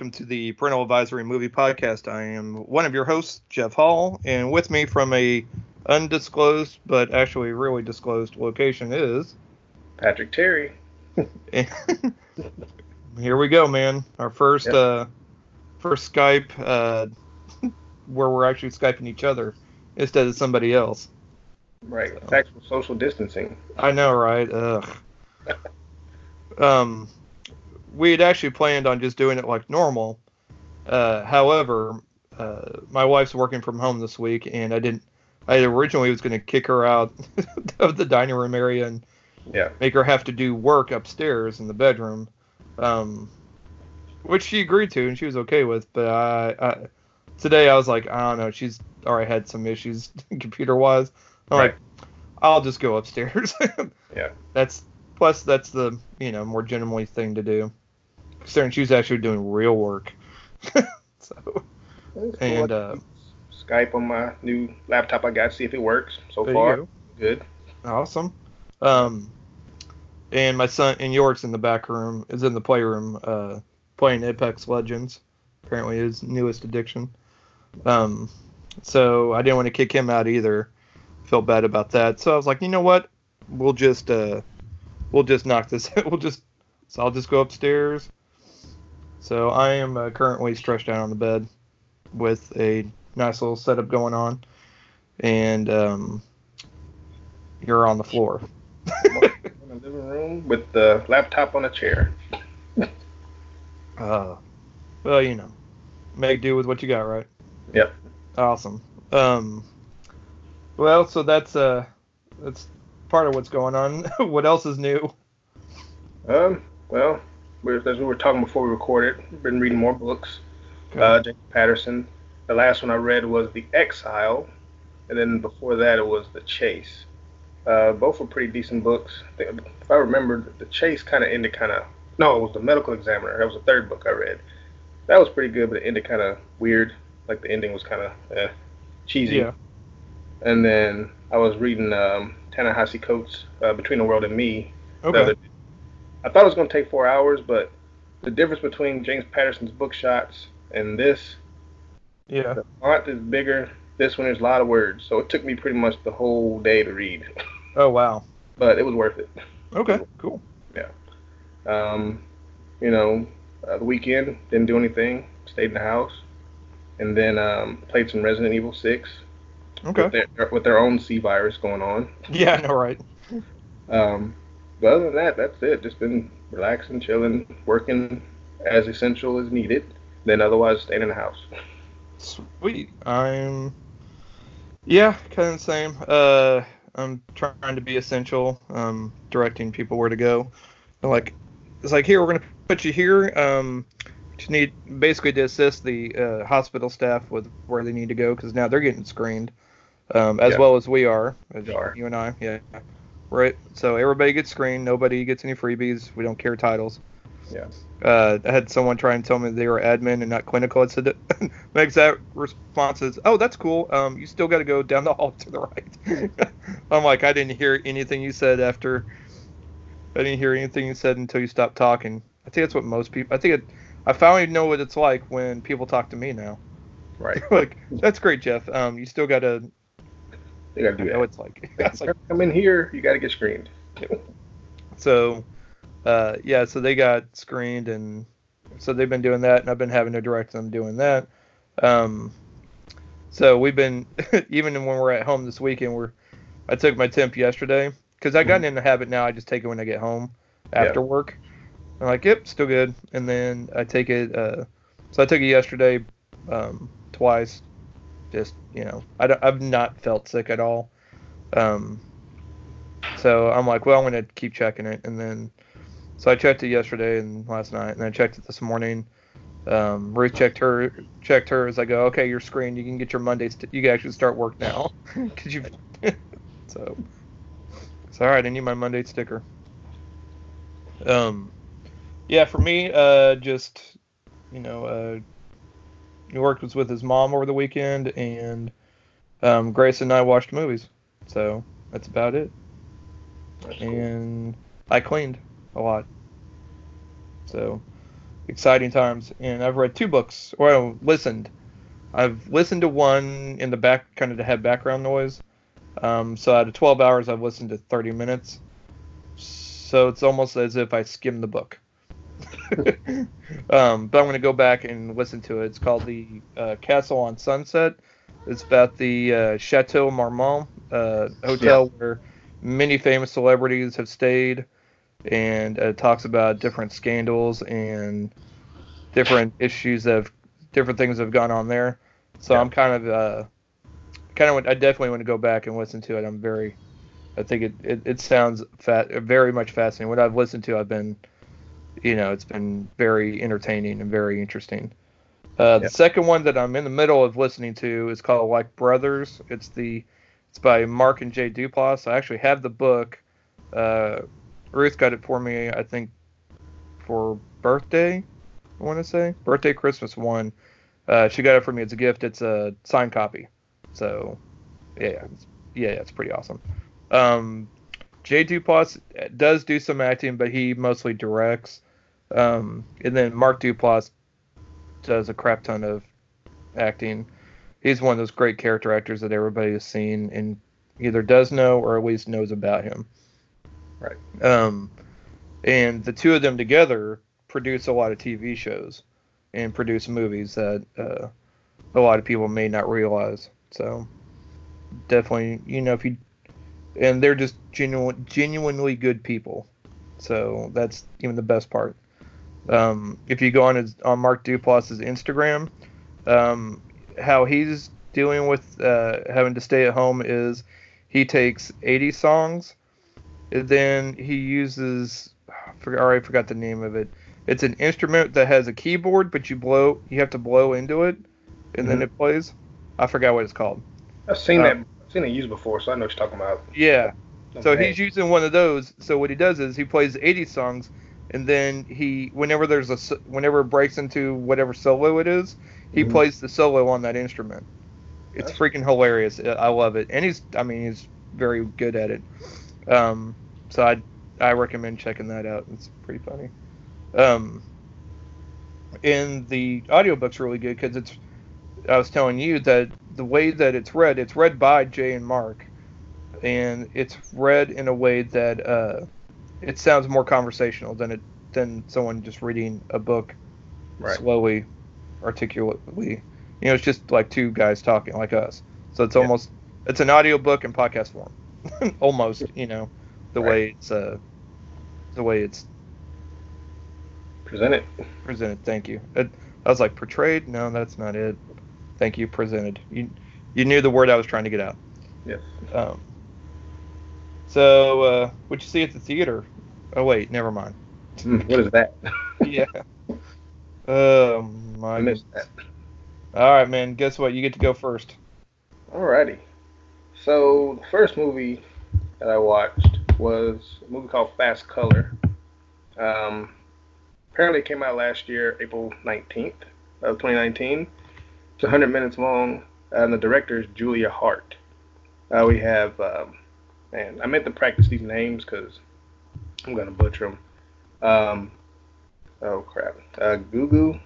Welcome to the Parental Advisory Movie Podcast. I am one of your hosts, Jeff Hall, and with me from a undisclosed but actually really disclosed location is Patrick Terry. Here we go, man. Our first Yep. uh first Skype uh where we're actually Skyping each other instead of somebody else. Right. So- actual social distancing. I know, right? Ugh. um, we had actually planned on just doing it like normal. Uh, however, uh, my wife's working from home this week, and I didn't. I originally was going to kick her out of the dining room area and Yeah. make her have to do work upstairs in the bedroom, um, which she agreed to and she was okay with. But I, I today I was like, I don't know. She's already had some issues computer wise. I'm Right. like, I'll just go upstairs. Yeah. That's plus that's the you know more gentlemanly thing to do. Considering she was actually doing real work. so and uh, Skype on my new laptop I got, see if it works. So there far, go. good. Awesome. Um, and my son in York's in the back room, is in the playroom, uh, playing Apex Legends. Apparently his newest addiction. Um, so I didn't want to kick him out either. Felt bad about that. So I was like, you know what? We'll just uh, we'll just knock this. we'll just. So I'll just go upstairs. So I am uh, currently stretched out on the bed with a nice little setup going on, and um, you're on the floor. in the living room with the laptop on a chair. Uh, well, you know, make do with what you got, right? Yep. Awesome. Um, well, so that's uh, that's part of what's going on. what else is new? Um. Well, we as we were talking before we recorded, been reading more books. Okay. Uh, James Patterson. The last one I read was The Exile, and then before that it was The Chase. Uh, both were pretty decent books. If I remember, The Chase kind of ended kind of. No, it was The Medical Examiner. That was the third book I read. That was pretty good, but it ended kind of weird. Like the ending was kind of eh, cheesy. yeah. And then I was reading um, Ta-Nehisi Coates' uh, Between the World and Me. the Okay. I thought it was going to take four hours, but the difference between James Patterson's book shots and this, Yeah. the font is bigger. This one, there's a lot of words, so it took me pretty much the whole day to read, Oh wow. but it was worth it. Okay. Cool. Yeah. Um, you know, uh, the weekend didn't do anything, stayed in the house, and then um, played some Resident Evil Six Okay. with their with their own C virus going on. Yeah, I know, right? Um, but other than that, that's it. Just been relaxing, chilling, working as essential as needed. Then otherwise, staying in the house. Sweet. I'm. Yeah, kind of the same. Uh, I'm trying to be essential. Um, directing people where to go. Like, it's like here we're gonna put you here. Um, just need basically to assist the uh, hospital staff with where they need to go because now they're getting screened, um, as Yeah. well as we are. As We are. You and I, yeah. Right. So everybody gets screened. Nobody gets any freebies. We don't care titles. Yeah. Uh, I had someone try and tell me they were admin and not clinical. I said, my exact response is, "Oh, that's cool. Um, you still got to go down the hall to the right." I'm like, I didn't hear anything you said after. I didn't hear anything you said until you stopped talking. I think that's what most people. I think it, I finally know what it's like when people talk to me now. Right. like, that's great, Jeff. Um, you still got to You gotta do know that. what it's like. It's like Come in here, you gotta get screened. So, uh, yeah, so they got screened, and so they've been doing that, and I've been having to direct them doing that. Um, so we've been, even when we're at home this weekend, we're, I took my temp yesterday because I gotten in the habit now. I just take it when I get home after work. I'm like, yep, still good, and then I take it. Uh, so I took it yesterday, um, twice. Just you know, I don't, I've not felt sick at all. Um, so I'm like, well, I'm gonna keep checking it, and then so I checked it yesterday and last night, and I checked it this morning. Um, Ruth checked her checked her as I go, okay, you're screened. You can get your Monday. St- you can actually start work now, cause you. so it's all right. I need my Monday sticker. Um, yeah, for me, uh, just you know, uh, he worked was with his mom over the weekend, and um, Grace and I watched movies. So that's about it That's cool. and I cleaned a lot. So exciting times. And I've read two books, or I listened. I've listened to one in the back, kind of to have background noise. Um, so out of 12 hours, I've listened to 30 minutes. So it's almost as if I skimmed the book. um, but I'm going to go back and listen to it. It's called The uh, Castle on Sunset. It's about the uh, Chateau Marmont uh, hotel yeah. where many famous celebrities have stayed, and it talks about different scandals and different issues that have different things that have gone on there. So yeah. I'm kind of uh, kind of I definitely want to go back and listen to it. I'm very I think it, it, it sounds fat, very much fascinating. What I've listened to, I've been, you know, it's been very entertaining and very interesting. Uh, The second one that I'm in the middle of listening to is called Like Brothers. It's the it's by Mark and Jay Duplass. I actually have the book. Uh, Ruth got it for me, I think, for birthday. I want to say birthday, Christmas one. Uh, she got it for me as a gift. It's a signed copy. So, yeah, it's, yeah, it's pretty awesome. Um, Jay Duplass does do some acting, but he mostly directs. Um, and then Mark Duplass does a crap ton of acting. He's one of those great character actors that everybody has seen and either does know or at least knows about him. Right. Um, and the two of them together produce a lot of TV shows and produce movies that uh, a lot of people may not realize. So definitely, you know, if you and they're just genuine, genuinely good people. So that's even the best part. Um, if you go on his on Mark Duplass's Instagram, um, how he's dealing with uh, having to stay at home is he takes 80 songs, and then he uses I, forgot, I already forgot the name of it. It's an instrument that has a keyboard, but you blow you have to blow into it, and mm-hmm. then it plays. I forgot what it's called. I've seen uh, that I've seen it used before, so I know what you're talking about. Yeah. So he's using one of those. So what he does is he plays 80 songs, and then he whenever there's a whenever it breaks into whatever solo it is, he mm-hmm. plays the solo on that instrument. It's That's freaking hilarious. I love it, and he's I mean he's very good at it. Um, so I I recommend checking that out. It's pretty funny. Um, and the audiobook's really good because it's I was telling you that the way that it's read, it's read by Jay and Mark, and it's read in a way that uh, it sounds more conversational than it than someone just reading a book right. slowly, articulately. You know, it's just like two guys talking like us. So it's yeah. almost it's an audio book in podcast form, almost. You know, the right. way it's uh, the way it's presented. Presented. Thank you. It, I was like portrayed. No, that's not it. Thank you. Presented. You you knew the word I was trying to get out. Yes. Um, so, uh, what'd you see at the theater? Oh wait, never mind. What is that? yeah. Oh my. I missed that. All right, man. Guess what? You get to go first. Alrighty. So the first movie that I watched was a movie called Fast Color. Um, apparently it came out last year, April 19th of 2019. It's 100 minutes long, and the director is Julia Hart. Uh, we have, um, man, I meant to practice these names because I'm gonna butcher them. Um, oh crap, uh, Gugu,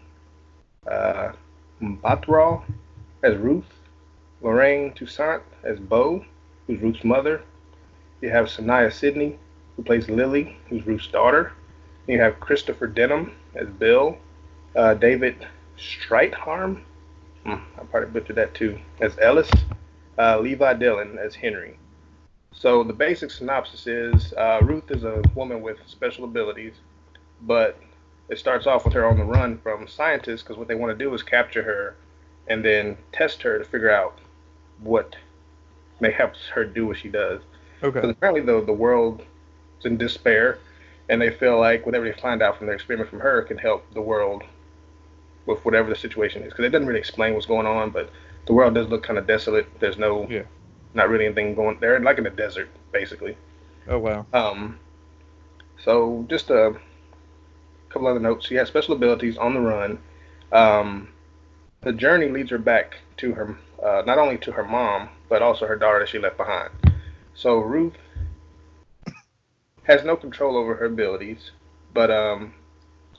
uh, Mbatha as Ruth, Lorraine Toussaint as Bo, who's Ruth's mother. You have Saniyya Sidney, who plays Lily, who's Ruth's daughter. You have Christopher Denham as Bill, uh, David Streitharm Hmm, I probably butchered that too. As Ellis, uh, Levi Dillon as Henry. So the basic synopsis is uh, Ruth is a woman with special abilities, but it starts off with her on the run from scientists because what they want to do is capture her and then test her to figure out what may help her do what she does. Okay. Because apparently the the world is in despair, and they feel like whatever they find out from their experiment from her can help the world with whatever the situation is because it doesn't really explain what's going on, but the world does look kind of desolate. There's no, yeah. Not really anything going there, like in the desert, basically. Oh wow. Um, so just a couple other notes. She has special abilities on the run. Um, the journey leads her back to her, uh, not only to her mom, but also her daughter that she left behind. So Ruth has no control over her abilities, but um,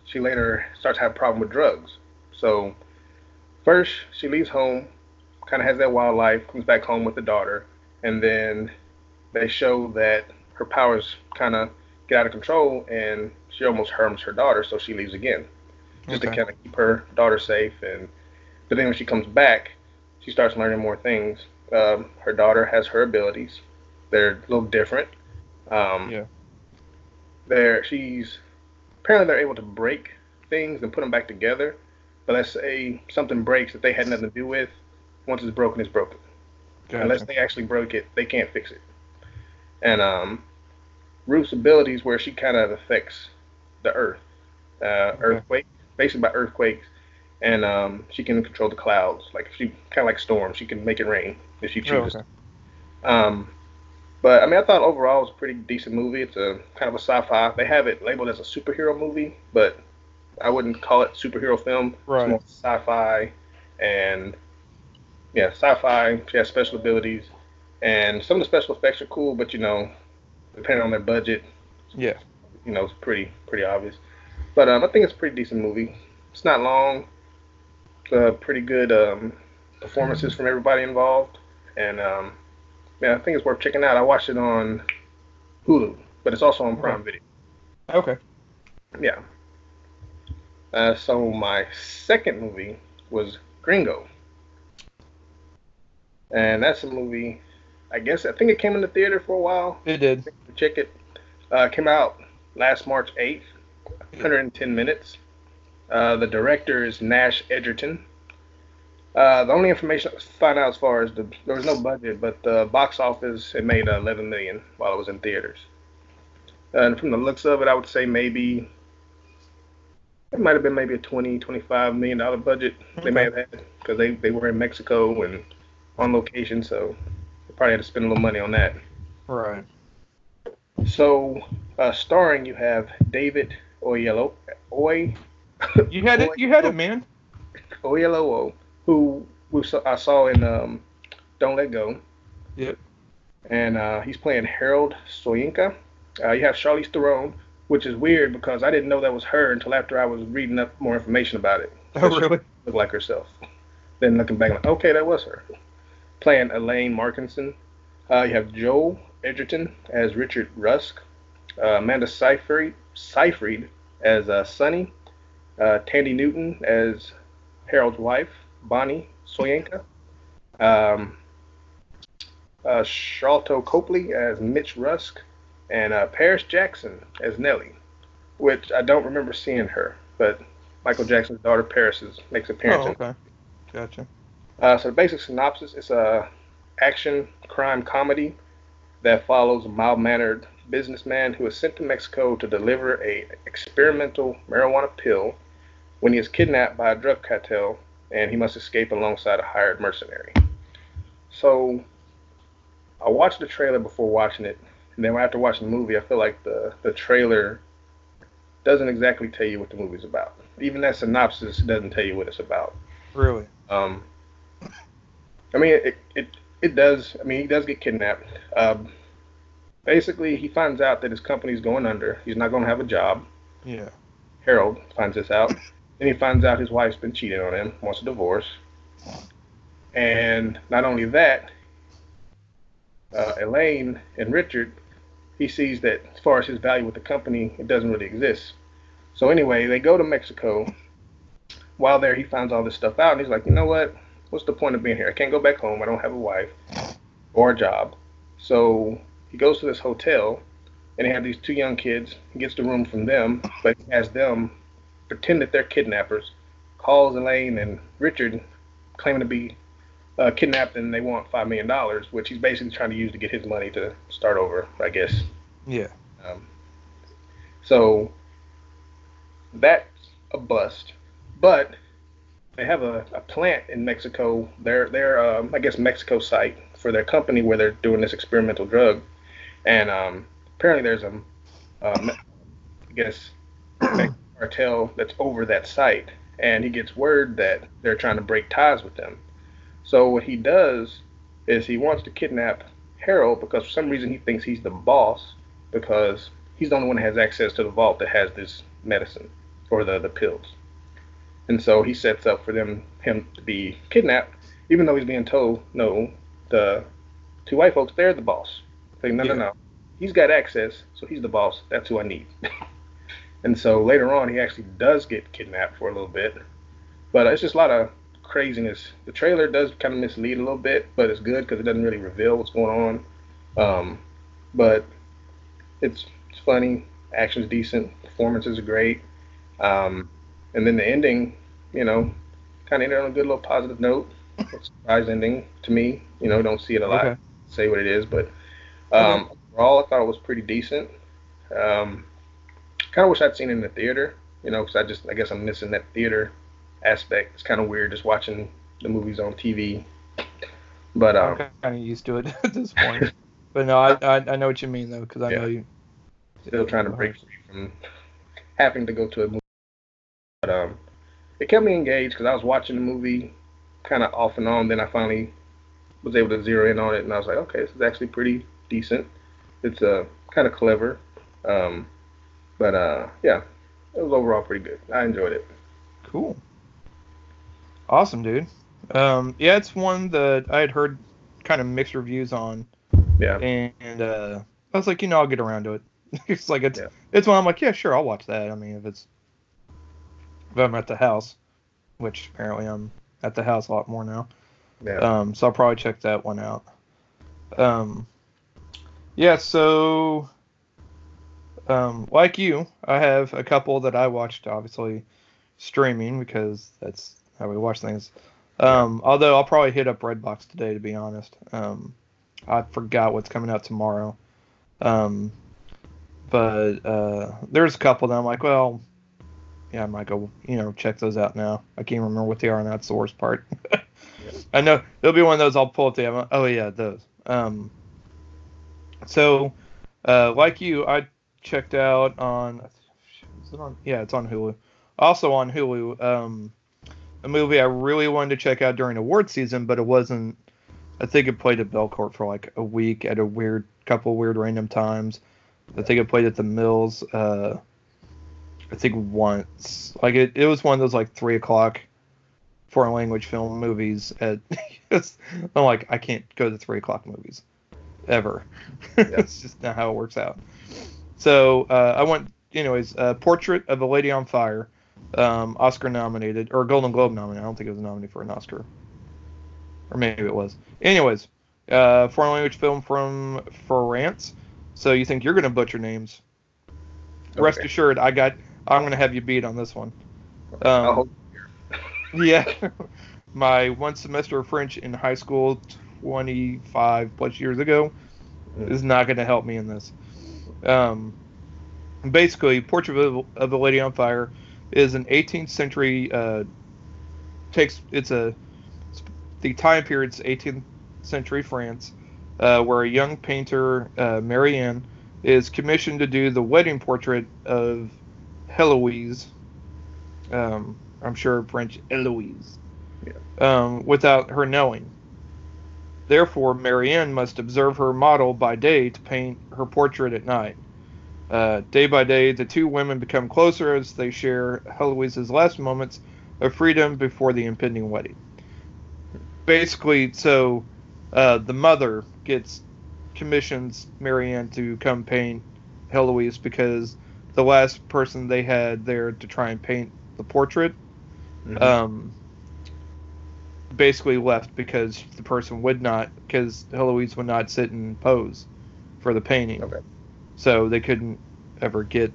she later starts to have a problem with drugs. So first she leaves home, kind of has that wild life, comes back home with the daughter, and then they show that her powers kind of get out of control, and she almost harms her daughter, so she leaves again, just okay. to kind of keep her daughter safe. And but then when she comes back, she starts learning more things. Um, her daughter has her abilities; they're a little different. Um, yeah. There, she's apparently they're able to break things and put them back together. But let's say something breaks that they had nothing to do with. Once it's broken, it's broken. Gotcha. Unless they actually broke it, they can't fix it. And um, Ruth's abilities where she kind of affects the earth, uh, okay. earthquake, basically by earthquakes, and um, she can control the clouds. Like she kind of like storms, she can make it rain if she oh, chooses. Oh, okay. Um, but I mean, I thought overall it was a pretty decent movie. It's a kind of a sci-fi. They have it labeled as a superhero movie, but I wouldn't call it superhero film. Right. It's more sci-fi and yeah, sci-fi. She has special abilities, and some of the special effects are cool, but you know, depending on their budget, yeah, you know, it's pretty pretty obvious. But um, I think it's a pretty decent movie. It's not long. It's, uh, pretty good um, performances from everybody involved, and um, yeah, I think it's worth checking out. I watched it on Hulu, but it's also on Prime Video. Okay. Yeah. Uh, so my second movie was Gringo, and that's a movie. I guess I think it came in the theater for a while. It did. Check it. Uh, came out last March 8th. 110 minutes. Uh, the director is Nash Edgerton. Uh, the only information I found out as far as the there was no budget, but the box office it made uh, 11 million while it was in theaters. And from the looks of it, I would say maybe it might have been maybe a 20, 25 million dollar budget they may have had because they, they were in Mexico and on location, so they probably had to spend a little money on that. Right. So, uh, starring you have David Oyelowo. Oy. You had it. You had it, man. Oyelowo who we saw, I saw in um, Don't Let Go. Yep. And uh, he's playing Harold Soyinka. Uh, you have Charlize Theron, which is weird because I didn't know that was her until after I was reading up more information about it. Oh, really? Looked like herself. Then looking back, like, okay, that was her. Playing Elaine Markinson. Uh, you have Joel Edgerton as Richard Rusk. Uh, Amanda Seyfried, Seyfried as uh, Sunny. Uh, Thandie Newton as Harold's wife. Bonnie Soyinka, um, uh, Copley as Mitch Rusk, and uh, Paris Jackson as Nellie, which I don't remember seeing her, but Michael Jackson's daughter Paris is, makes appearance. Oh, okay. Gotcha. Uh, so the basic synopsis is a action crime comedy that follows a mild-mannered businessman who is sent to Mexico to deliver a experimental marijuana pill when he is kidnapped by a drug cartel and he must escape alongside a hired mercenary. So I watched the trailer before watching it, and then after watching the movie, I feel like the the trailer doesn't exactly tell you what the movie's about. Even that synopsis doesn't tell you what it's about. Really? Um, I mean, it it it does. I mean, he does get kidnapped. Um, basically, he finds out that his company's going under. He's not going to have a job. Yeah. Harold finds this out. Then he finds out his wife's been cheating on him, wants a divorce. And not only that, uh, Elaine and Richard, he sees that as far as his value with the company, it doesn't really exist. So anyway, they go to Mexico. While there, he finds all this stuff out, and he's like, you know what? What's the point of being here? I can't go back home. I don't have a wife or a job. So he goes to this hotel, and he has these two young kids. He gets the room from them, but he has them pretend that they're kidnappers, calls Elaine and Richard claiming to be uh, kidnapped and they want five million dollars, which he's basically trying to use to get his money to start over, I guess. Yeah. Um, so that's a bust, but they have a, a plant in Mexico. Their their um, I guess Mexico site for their company where they're doing this experimental drug, and um, apparently there's a, um, I guess cartel that's over that site, and he gets word that they're trying to break ties with them. So what he does is he wants to kidnap Harold because for some reason he thinks he's the boss because he's the only one that has access to the vault that has this medicine. or the the pills. And so he sets up for them him to be kidnapped, even though he's being told no, the two white folks they're the boss. Like no yeah. no no, he's got access, so he's the boss. That's who I need. and so later on, he actually does get kidnapped for a little bit, but it's just a lot of craziness. The trailer does kind of mislead a little bit, but it's good because it doesn't really reveal what's going on. Um, but it's, it's funny, action's decent, performances are great. Um, and then the ending, you know, kind of ended on a good little positive note. surprise ending to me. You know, don't see it a lot. Okay. Say what it is, but um, okay. overall, I thought it was pretty decent. Um, kind of wish I'd seen it in the theater. You know, because I just I guess I'm missing that theater aspect. It's kind of weird just watching the movies on TV. But um, I'm kind of used to it at this point. but no, I, I, I know what you mean though, because I yeah. know you. Still trying to break free from having to go to a movie. It kept me engaged because I was watching the movie kind of off and on. Then I finally was able to zero in on it, and I was like, okay, this is actually pretty decent. It's uh, kind of clever. Um, but uh, yeah, it was overall pretty good. I enjoyed it. Cool. Awesome, dude. Um, yeah, it's one that I had heard kind of mixed reviews on. Yeah. And, uh, I was like, you know, I'll get around to it. it's like it's yeah. it's one I'm like, yeah, sure, I'll watch that. I mean, if it's if I'm at the house, which apparently I'm at the house a lot more now. Yeah. Um, so I'll probably check that one out. Um, yeah. So, um, like you, I have a couple that I watched, obviously streaming because that's how we watch things. Um, although I'll probably hit up Redbox today to be honest. Um, I forgot what's coming out tomorrow. Um, but uh, there's a couple that I'm like, well, yeah, I might go, you know, check those out now. I can't remember what they are, and that's the worst part. I know there'll be one of those. I'll pull up the. Oh yeah, those. Um, so, uh, like you, I checked out on. It on? Yeah, it's on Hulu. Also on Hulu. Um, a movie I really wanted to check out during award season, but it wasn't. I think it played at Belcourt for like a week at a weird couple weird random times. I think it played at the Mills. Uh, I think once. Like it, it was one of those like three o'clock foreign language film movies. At I'm like I can't go to three o'clock movies ever. Yeah. it's just not how it works out. So uh, I went, anyways. Uh, Portrait of a Lady on Fire um, Oscar nominated or Golden Globe nominated. I don't think it was nominated for an Oscar, or maybe it was. Anyways, uh, foreign language film from France. So you think you're gonna butcher names? Okay. Rest assured, I got. I'm gonna have you beat on this one. Um, yeah, my one semester of French in high school, 25 plus years ago, mm. is not gonna help me in this. Um, basically, Portrait of, of a Lady on Fire is an 18th century uh, takes it's a the time period's 18th century France, uh, where a young painter uh, Marianne is commissioned to do the wedding portrait of Heloise. Um, I'm sure French Eloise. Yeah. Um, without her knowing. Therefore, Marianne must observe her model by day to paint her portrait at night. Uh, day by day, the two women become closer as they share Heloise's last moments of freedom before the impending wedding. Basically, so uh, the mother gets commissions Marianne to come paint Heloise because the last person they had there to try and paint the portrait mm-hmm. um, basically left because the person would not, because Heloise would not sit and pose for the painting. Okay so they couldn't ever get,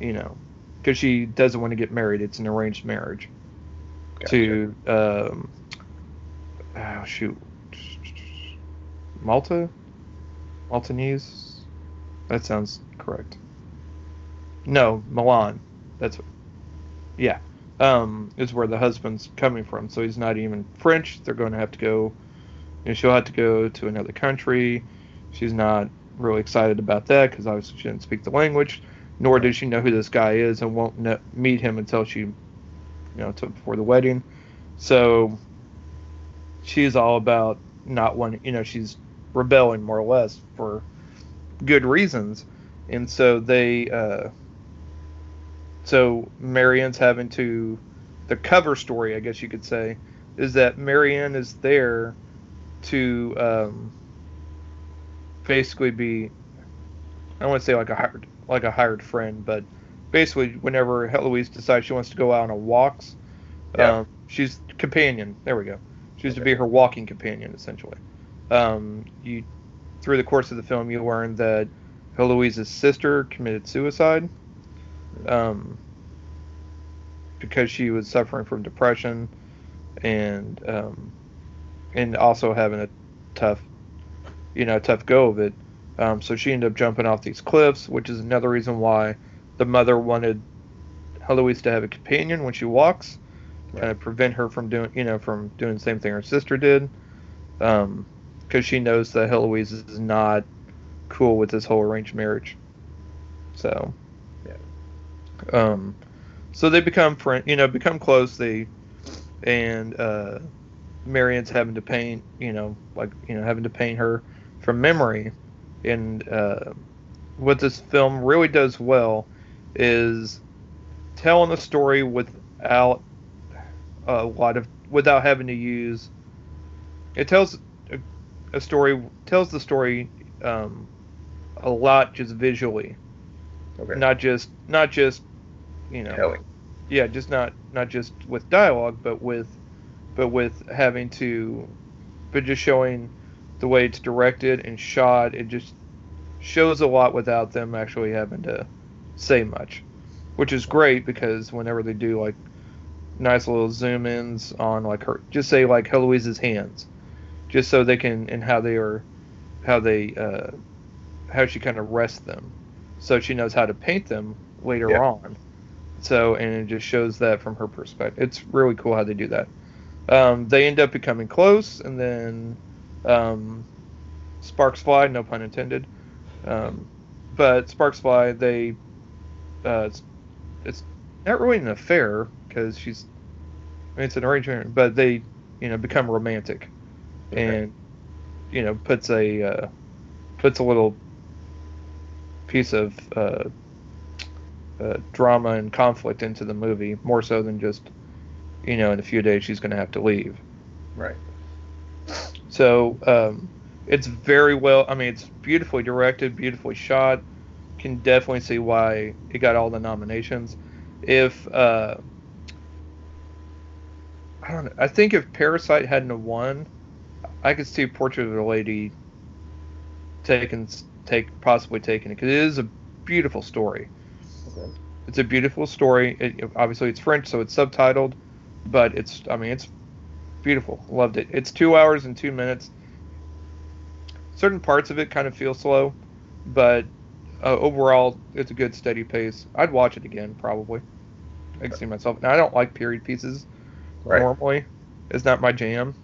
you know, because she doesn't want to get married. It's an arranged marriage. Gotcha. To um, oh shoot, Malta, Maltese. That sounds correct. No, Milan. That's yeah. Um, is where the husband's coming from. So he's not even French. They're going to have to go. Know, she'll have to go to another country. She's not really excited about that because obviously she didn't speak the language, nor did she know who this guy is and won't ne- meet him until she, you know, before the wedding. So she's all about not wanting, you know, she's rebelling more or less for good reasons, and so they, uh, so Marian's having to the cover story, I guess you could say, is that Marianne is there to um, basically be I don't want to say like a hired like a hired friend, but basically whenever Heloise decides she wants to go out on a walks, Yeah. um, she's companion. There we go. She's to be her walking companion essentially. Um, you through the course of the film you learn that Heloise's sister committed suicide. Um, because she was suffering from depression and um, and also having a tough you know tough go of it. Um, so she ended up jumping off these cliffs which is another reason why the mother wanted Heloise to have a companion when she walks kind of prevent her from doing you know from doing the same thing her sister did. Because she knows that Heloise is not cool with this whole arranged marriage. So. Um so they become friend you know become close. They and uh Marian's having to paint you know like you know having to paint her from memory. And uh what this film really does well is telling the story without a lot of without having to use it tells a, a story tells the story um a lot just visually. Okay. not just not just you know Telling. yeah just not not just with dialogue but with but with having to but just showing the way it's directed and shot it just shows a lot without them actually having to say much which is great because whenever they do like nice little zoom ins on like her just say like Heloise's hands just so they can and how they are how they uh how she kind of rests them so she knows how to paint them later Yeah. on so and it just shows that from her perspective it's really cool how they do that. Um, they end up becoming close and then um, sparks fly no pun intended. Um, but sparks fly they uh, it's, it's not really an affair because she's I mean, it's an arrangement but they you know become romantic. Okay. and you know puts a uh, puts a little piece of uh, uh, drama and conflict into the movie more so than just you know in a few days she's going to have to leave Right. so um, it's very well. I mean, it's beautifully directed, beautifully shot. Can definitely see why it got all the nominations. If uh, I don't know, I think if Parasite hadn't won, I could see Portrait of a Lady taking take possibly taking it because it is a beautiful story. It's a beautiful story. It, obviously, it's French, so it's subtitled, but it's I mean it's beautiful. Loved it. It's two hours and two minutes. Certain parts of it kind of feel slow, but uh, overall, it's a good steady pace. I'd watch it again probably. I can see myself. Now I don't like period pieces Right. normally. It's not my jam,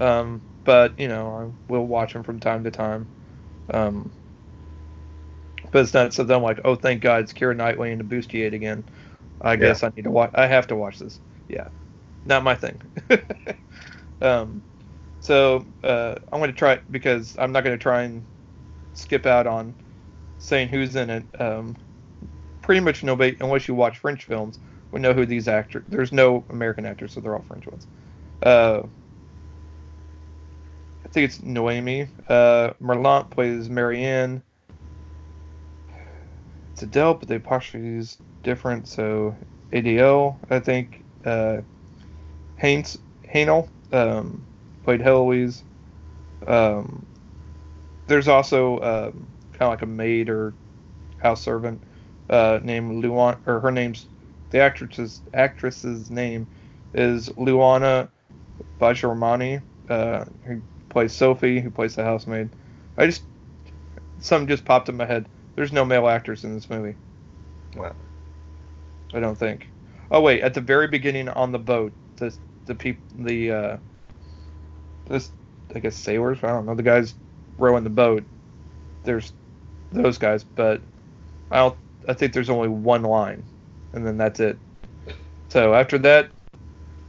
um, but you know I will watch them from time to time. Um, but it's not so then I'm like, oh, thank God, it's Keira Knightley and the Bustier again. I guess I need to watch. I have to watch this. Yeah, not my thing. um, so uh, I'm going to try it because I'm not going to try and skip out on saying who's in it. Um, pretty much nobody, unless you watch French films, would know who these actors. There's no American actors, so they're all French ones. Uh, I think it's Noemi. Uh, Merlant plays Marianne. It's Adele, but the apostrophe is different. So ADL, I think. Uh, Haynes, Hainel um, played Heloise. Um, there's also um, kind of like a maid or house servant uh, named Luan, or her name's the actress's actress's name is Luana Bajormani, uh, who plays Sophie, who plays the housemaid. I just something just popped in my head. There's no male actors in this movie. Wow. I don't think. Oh wait, at the very beginning on the boat, the the people the uh this I guess sailors, I don't know, the guys rowing the boat. There's those guys, but I don't I think there's only one line and then that's it. So after that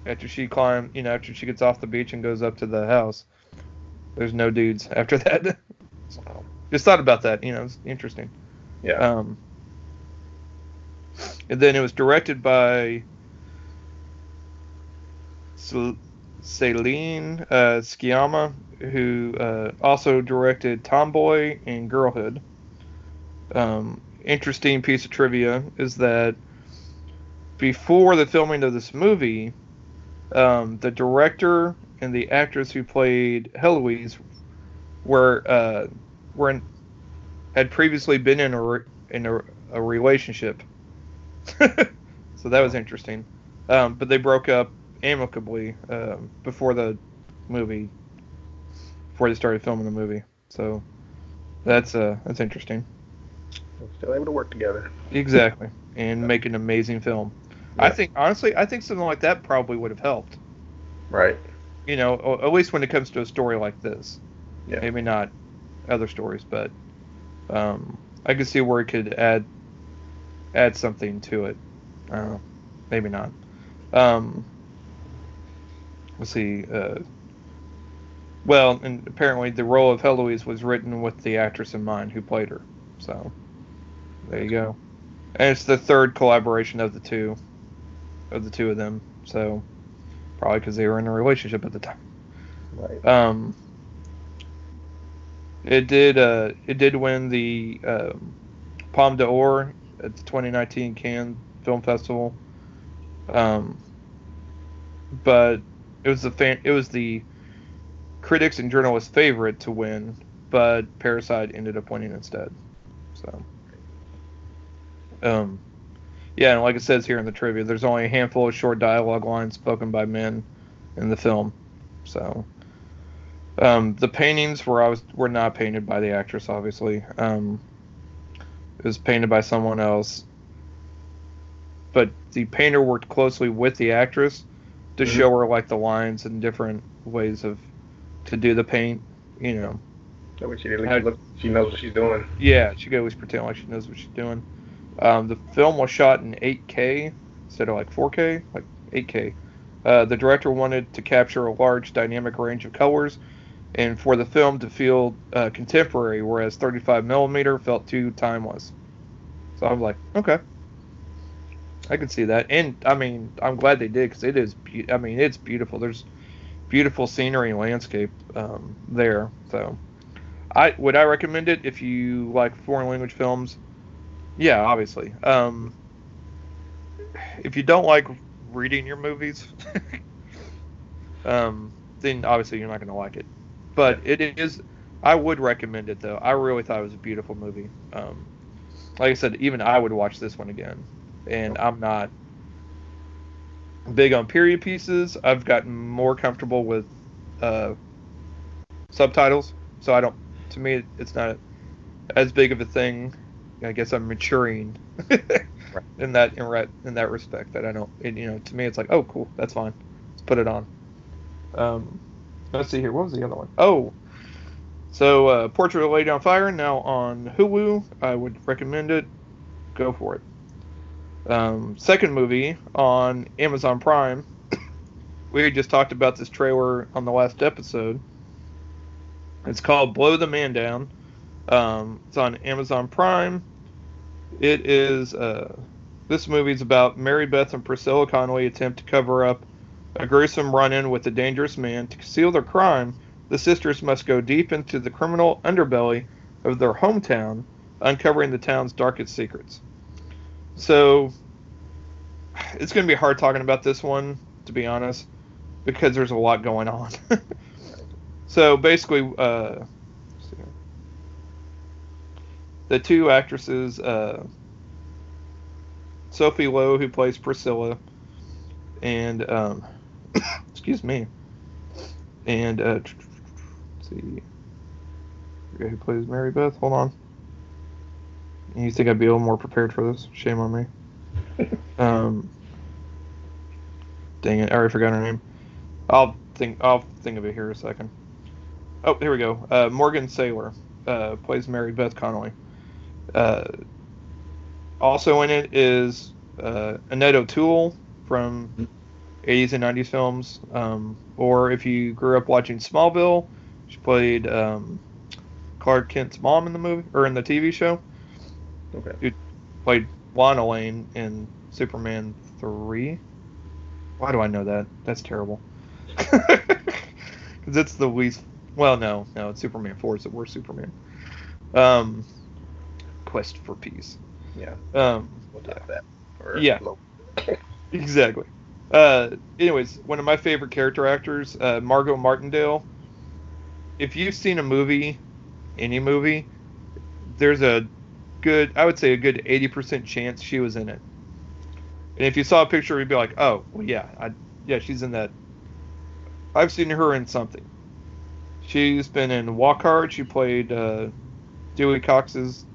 after she climb, you know, after she gets off the beach and goes up to the house, there's no dudes after that. Just thought about that, you know, it's interesting. Yeah. Um, and then it was directed by Celine uh, Sciamma, who uh, also directed Tomboy and Girlhood. Um, interesting piece of trivia is that before the filming of this movie, um, the director and the actress who played Heloise were uh, were in, had previously been in a in a, a relationship. so that was interesting. Um, but they broke up amicably um, before the movie, before they started filming the movie. So that's uh that's interesting. Still able to work together. Exactly, and make an amazing film. Yeah. I think honestly, I think something like that probably would have helped. Right. You know, at least when it comes to a story like this. Yeah. Maybe not other stories, but um, I could see where it could add add something to it. I. Maybe not. Um, let's see. Uh, well, and apparently the role of Heloise was written with the actress in mind who played her. So there you go. And it's the third collaboration of the two, of the two of them. So probably because they were in a relationship at the time. Right. Um. It did. Uh, it did win the um, Palme d'Or at the 2019 Cannes Film Festival. Um. But it was the fan. It was the critics and journalists' favorite to win, but Parasite ended up winning instead. So. Um. Yeah, and like it says here in the trivia, there's only a handful of short dialogue lines spoken by men in the film. So, um, the paintings were I was were not painted by the actress, obviously. Um, it was painted by someone else, but the painter worked closely with the actress to mm-hmm. show her like the lines and different ways of to do the paint. You know. That way she, look, she knows what she's doing. Yeah, she could always pretend like she knows what she's doing. Um, the film was shot in 8K instead of like 4K, like 8K. Uh, the director wanted to capture a large dynamic range of colors and for the film to feel uh, contemporary, whereas 35 millimeter felt too timeless. So I'm like, okay, I can see that, and I mean, I'm glad they did because it is. Be- I mean, it's beautiful. There's beautiful scenery and landscape um, there. So, I would I recommend it if you like foreign language films. Yeah, obviously. Um, if you don't like reading your movies, um, then obviously you're not going to like it. But it is. I would recommend it though. I really thought it was a beautiful movie. Um, like I said, even I would watch this one again. And I'm not big on period pieces. I've gotten more comfortable with uh, subtitles, so I don't. To me, it's not as big of a thing I guess I'm maturing in that in, re- in that respect. That I don't, it, you know, to me it's like, oh, cool, that's fine. Let's put it on. Um, let's see here. What was the other one? Oh, so uh, Portrait of a Lady on Fire now on Hulu. I would recommend it. Go for it. Um, second movie on Amazon Prime. we just talked about this trailer on the last episode. It's called Blow the Man Down. Um, it's on Amazon Prime. It is. Uh, this movie is about Mary Beth and Priscilla Connolly attempt to cover up a gruesome run-in with a dangerous man. To conceal their crime, the sisters must go deep into the criminal underbelly of their hometown, uncovering the town's darkest secrets. So, it's going to be hard talking about this one, to be honest, because there's a lot going on. so basically, uh, the two actresses, uh, Sophie Lowe, who plays Priscilla, and um, excuse me, and uh, let's see, who plays Mary Beth. Hold on. You think I'd be a little more prepared for this? Shame on me. um, dang it, I already forgot her name. I'll think. I'll think of it here a second. Oh, here we go. Uh, Morgan Saylor uh, plays Mary Beth Connolly. Uh, also in it is uh, Annette O'Toole from 80s and 90s films. Um, or if you grew up watching Smallville, she played um, Clark Kent's mom in the movie or in the TV show. Okay. Who played Lana Lang in Superman three. Why do I know that? That's terrible. Because it's the least. Well, no, no, it's Superman four. It's the worst Superman. Um, Quest for Peace. Yeah. Um, We'll talk that. Yeah. Exactly. Uh, anyways, one of my favorite character actors, uh, Margo Martindale. If you've seen a movie, any movie, there's a good, I would say a good 80% chance she was in it. And if you saw a picture, you'd be like, oh, well, yeah, I, yeah, she's in that. I've seen her in something. She's been in Walk Hard. She played uh, Dewey Cox's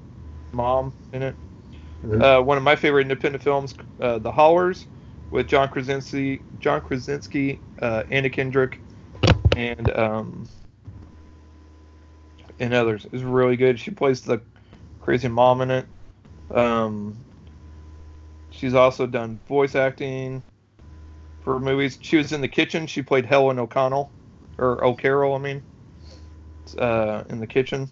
mom in it. Mhm. Uh, one of my favorite independent films, uh, The Hollars, with John Krasinski, John Krasinski, uh, Anna Kendrick, and um, and others is really good. She plays the crazy mom in it. Um, she's also done voice acting for movies. She was in The Kitchen. She played Helen O'Connell, or O'Carroll, I mean, uh, in The Kitchen.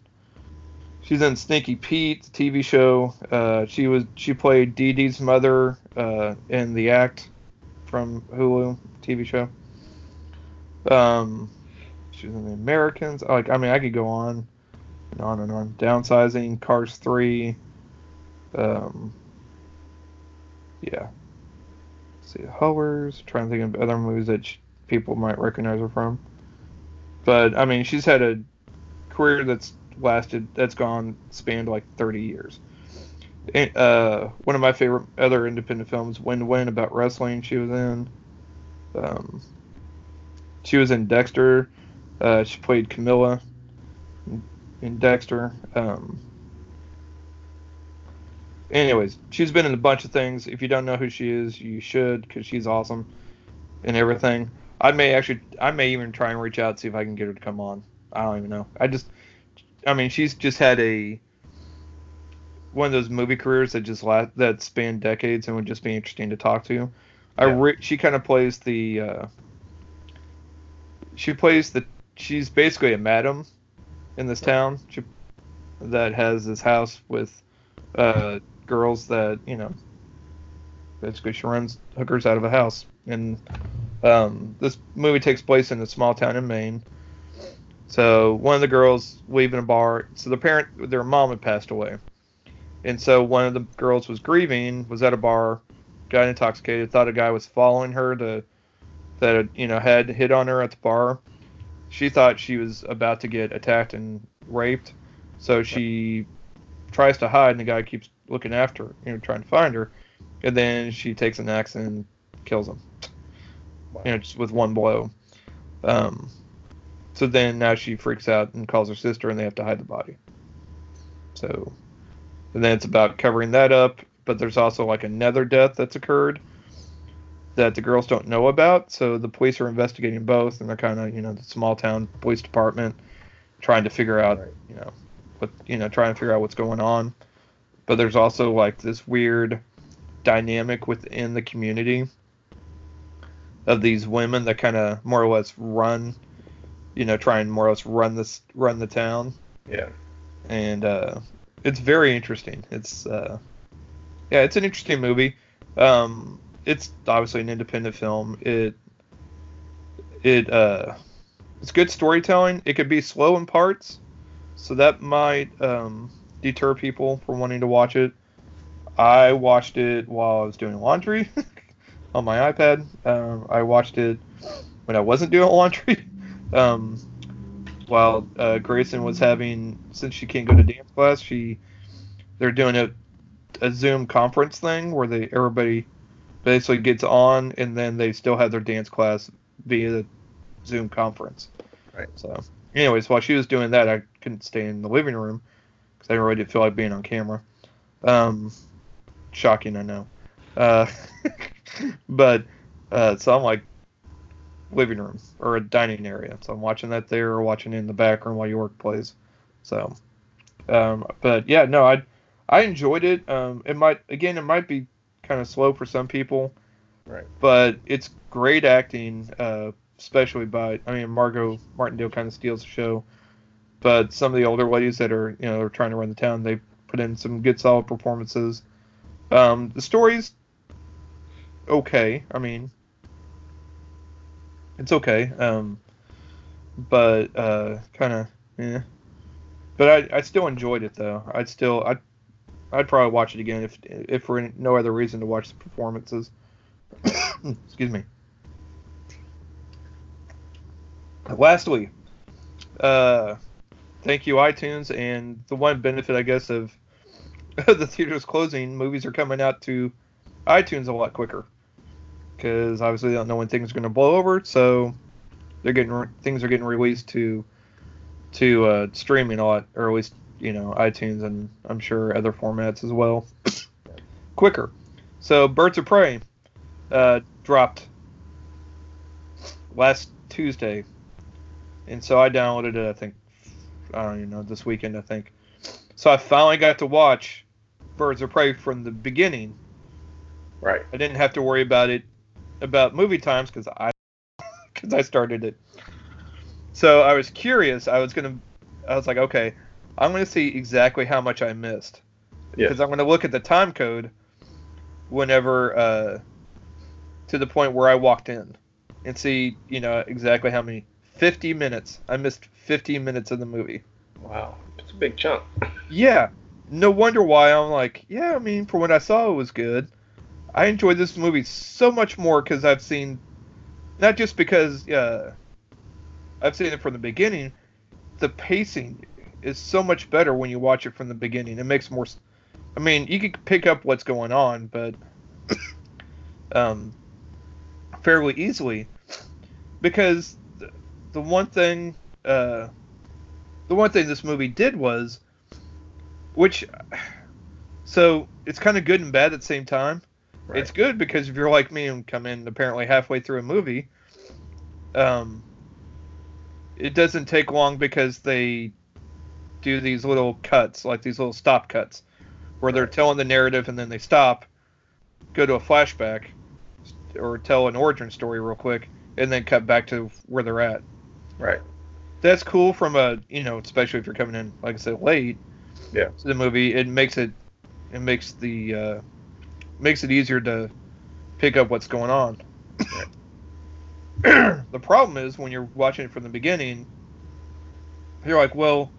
She's in Sneaky Pete, the TV show. Uh, she was she played Dee Dee's mother uh, in The Act from Hulu TV show. Um, she was in The Americans. Like I mean, I could go on and on and on. Downsizing, Cars Three. Um, yeah. Let's see, Hovers. Trying to think of other movies that sh- people might recognize her from. But I mean, she's had a career that's lasted that's gone spanned like 30 years. Uh, one of my favorite other independent films, Win Win, about wrestling. She was in. Um, she was in Dexter. Uh, she played Camilla in, Dexter. Um, anyways, she's been in a bunch of things. If you don't know who she is, you should because she's awesome and everything. I may actually, I may even try and reach out see if I can get her to come on. I don't even know. I just, I mean, she's just had a one of those movie careers that just last that span decades and would just be interesting to talk to. I re- she kind of plays the, uh, she plays the, she's basically a madam in this town. She that has this house with uh, girls that you know basically she runs hookers out of a house and um, this movie takes place in a small town in maine so one of the girls leaving a bar so the parent their mom had passed away and so one of the girls was grieving was at a bar got intoxicated thought a guy was following her to that you know had hit on her at the bar she thought she was about to get attacked and raped so she tries to hide, and the guy keeps looking after her, you know, trying to find her. And then she takes an axe and kills him, you know, just with one blow. Um, so then now she freaks out and calls her sister, and they have to hide the body. So, and then it's about covering that up. But there's also like another death that's occurred that the girls don't know about. So the police are investigating both, and they're kind of, you know, the small town police department trying to figure out, Right. you know, what you know, trying to figure out what's going on. But there's also like this weird dynamic within the community of these women that kind of more or less run, you know, try and more or less run this run the town, Yeah. and uh, it's very interesting. It's uh, yeah, it's an interesting movie. Um, it's obviously an independent film. It it uh, it's good storytelling. It could be slow in parts, so that might um, deter people from wanting to watch it. I watched it while I was doing laundry on my iPad. Um, I watched it when I wasn't doing laundry. Um, while uh, Grayson was having, since she can't go to dance class, she they're doing a a Zoom conference thing where they everybody basically gets on and then they still have their dance class via the Zoom conference. Right. So, anyways, while she was doing that, I couldn't stay in the living room because I really didn't feel like being on camera. Um, shocking, I know. Uh, but uh, so I'm like living room or a dining area. So I'm watching that there or watching in the background while your work plays. So, um, but yeah, no, I I enjoyed it. Um, it might again, it might be kind of slow for some people, Right. but it's great acting, uh, especially by I mean Margo Martindale kind of steals the show, but some of the older ladies that are you know are trying to run the town, they put in some good solid performances. Um, the story's okay. I mean, it's okay. Um, but uh, kind of yeah. But I, I still enjoyed it though. I'd still I'd I'd probably watch it again if if for no other reason to watch the performances. Excuse me. Lastly, uh, thank you iTunes, and the one benefit I guess of the theaters closing, movies are coming out to iTunes a lot quicker because obviously they don't know when things are going to blow over, so they're getting re- things are getting released to to uh, streaming a lot, or at least you know iTunes and I'm sure other formats as well, quicker. So Birds of Prey uh, dropped last Tuesday, and so I downloaded it. I think I don't even know this weekend. I think so. I finally got to watch Birds of Prey from the beginning. Right. I didn't have to worry about it about movie times because I because I started it. So I was curious. I was gonna. I was like, okay, I'm gonna see exactly how much I missed because I'm gonna look at the time code whenever uh, to the point where I walked in and see you know exactly how many 50 minutes I missed 50 minutes of the movie. Wow. It's a big chunk. Yeah, no wonder why I'm like, yeah. I mean, for what I saw, it was good. I enjoyed this movie so much more because I've seen, not just because uh, I've seen it from the beginning. The pacing is so much better when you watch it from the beginning. It makes more. I mean, you can pick up what's going on, but um, fairly easily because the, the one thing uh, the one thing this movie did was which so it's kind of good and bad at the same time Right. it's good because if you're like me and come in apparently halfway through a movie um it doesn't take long because they do these little cuts like these little stop cuts where they're telling the narrative and then they stop go to a flashback or tell an origin story real quick and then cut back to where they're at Right. that's cool from a you know especially if you're coming in like i said late Yeah. to the movie it makes it it makes the uh makes it easier to pick up what's going on. The problem is when you're watching it from the beginning you're like well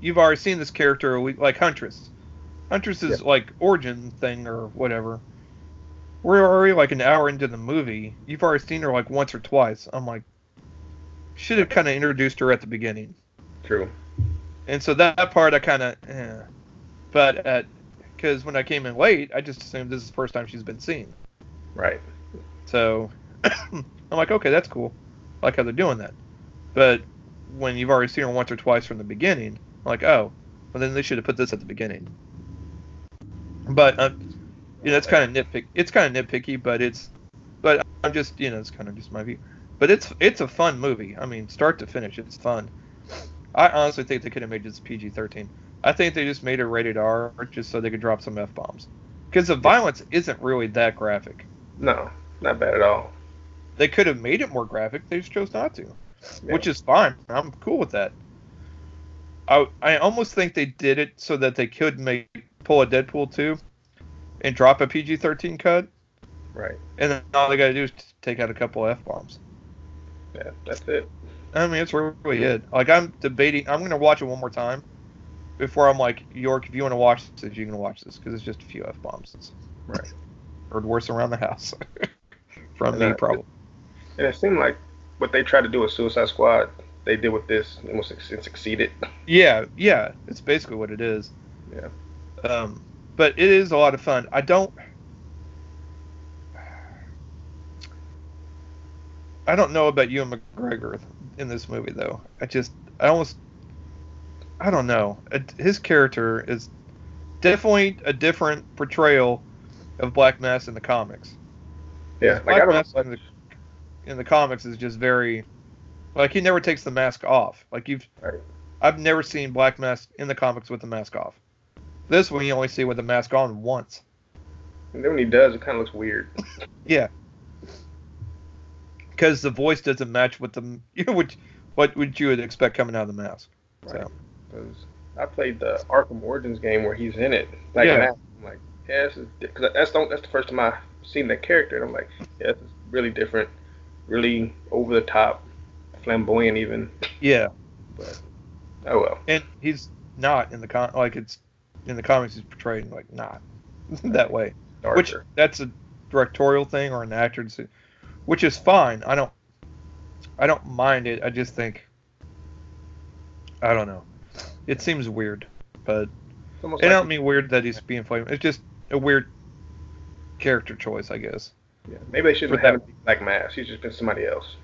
you've already seen this character like huntress. Huntress is like origin thing or whatever. We're already like an hour into the movie. You've already seen her like once or twice. I'm like should have kind of introduced her at the beginning. True. and so that, that part I kind of, eh. but at because when I came in late, I just assumed this is the first time she's been seen. Right. So I'm like, okay, that's cool. I like how they're doing that. But when you've already seen her once or twice from the beginning, I'm like, oh, well then they should have put this at the beginning. But uh, you know, it's kind of nitpick. It's kind of nitpicky, but it's, but I'm just, you know, it's kind of just my view. But it's it's a fun movie. I mean, start to finish, it's fun. I honestly think they could have made this PG-13. I think they just made it rated R just so they could drop some f bombs, because the violence isn't really that graphic. No, not bad at all. They could have made it more graphic. They just chose not to, Yeah. which is fine. I'm cool with that. I I almost think they did it so that they could make pull a Deadpool 2 and drop a PG-13 cut, Right. and then all they got to do is take out a couple f bombs. Yeah, that's it. I mean, it's really it. Like I'm debating. I'm gonna watch it one more time before I'm like, York, if you want to watch this, you can watch this because it's just a few f bombs. Right. Heard worse around the house from And me, I- probably. And it seemed like what they tried to do with Suicide Squad, they did with this and was it succeeded. Yeah, yeah, it's basically what it is. Yeah. Um, but it is a lot of fun. I don't. I don't know about Ewan McGregor in this movie though. I just, I almost, I don't know. His character is definitely a different portrayal of Black Mask in the comics. Yeah. Like Black don't Mass in the, in the comics is just very, like he never takes the mask off. Like you've, Right. I've never seen Black Mask in the comics with the mask off. This one you only see with the mask on once. And then when he does, it kind of looks weird. Yeah. Because the voice doesn't match with the you know, what would you would expect coming out of the mask. Right. So 'Cause I played the Arkham Origins game where he's in it. Like Yeah. I'm like, yeah, because that's the, that's the first time I seen that character, and I'm like, yeah, it's really different, really over the top, flamboyant even. Yeah. But oh well. And he's not in the con like it's in the comics he's portrayed like not that way. Darker. Which that's a directorial thing or an actor, which is fine. I don't I don't mind it. I just think I don't know. It seems weird, but it like don't mean weird that he's being flamed. It's just a weird character choice, I guess. Yeah, maybe they shouldn't have had Black Mask. He's just been somebody else.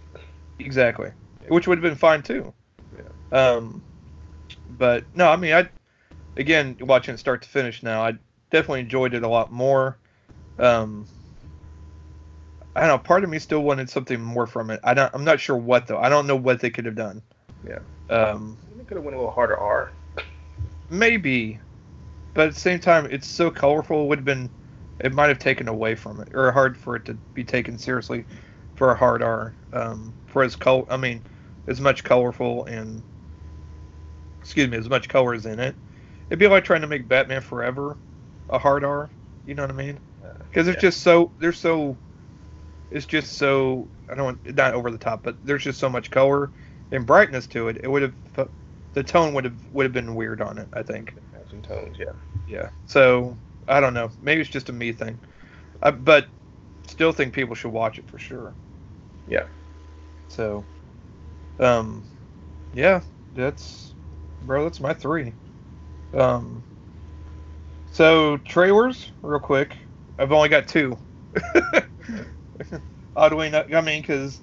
Exactly, which would have been fine too. Yeah. Um, but no, I mean, I again watching it start to finish now, I definitely enjoyed it a lot more. Um, I don't know. Part of me still wanted something more from it. I don't. I'm not sure what though. I don't know what they could have done. Yeah. Um, could have went a little harder R. Maybe, but at the same time, it's so colorful. It would have been. It might have taken away from it, or hard for it to be taken seriously for a hard R. Um, for as color, I mean, as much colorful and excuse me, as much color as in it. It'd be like trying to make Batman Forever a hard R. You know what I mean? Because it's yeah. just so they're so it's just so I don't want not over the top, but there's just so much color and brightness to it. It would have the tone would have would have been weird on it. I think. Some tones, yeah. Yeah. So I don't know. Maybe it's just a me thing, uh, but still think people should watch it for sure. Yeah. So, um, yeah, that's bro. That's my three. Um, so trailers, real quick. I've only got two. Oddly enough, I mean, because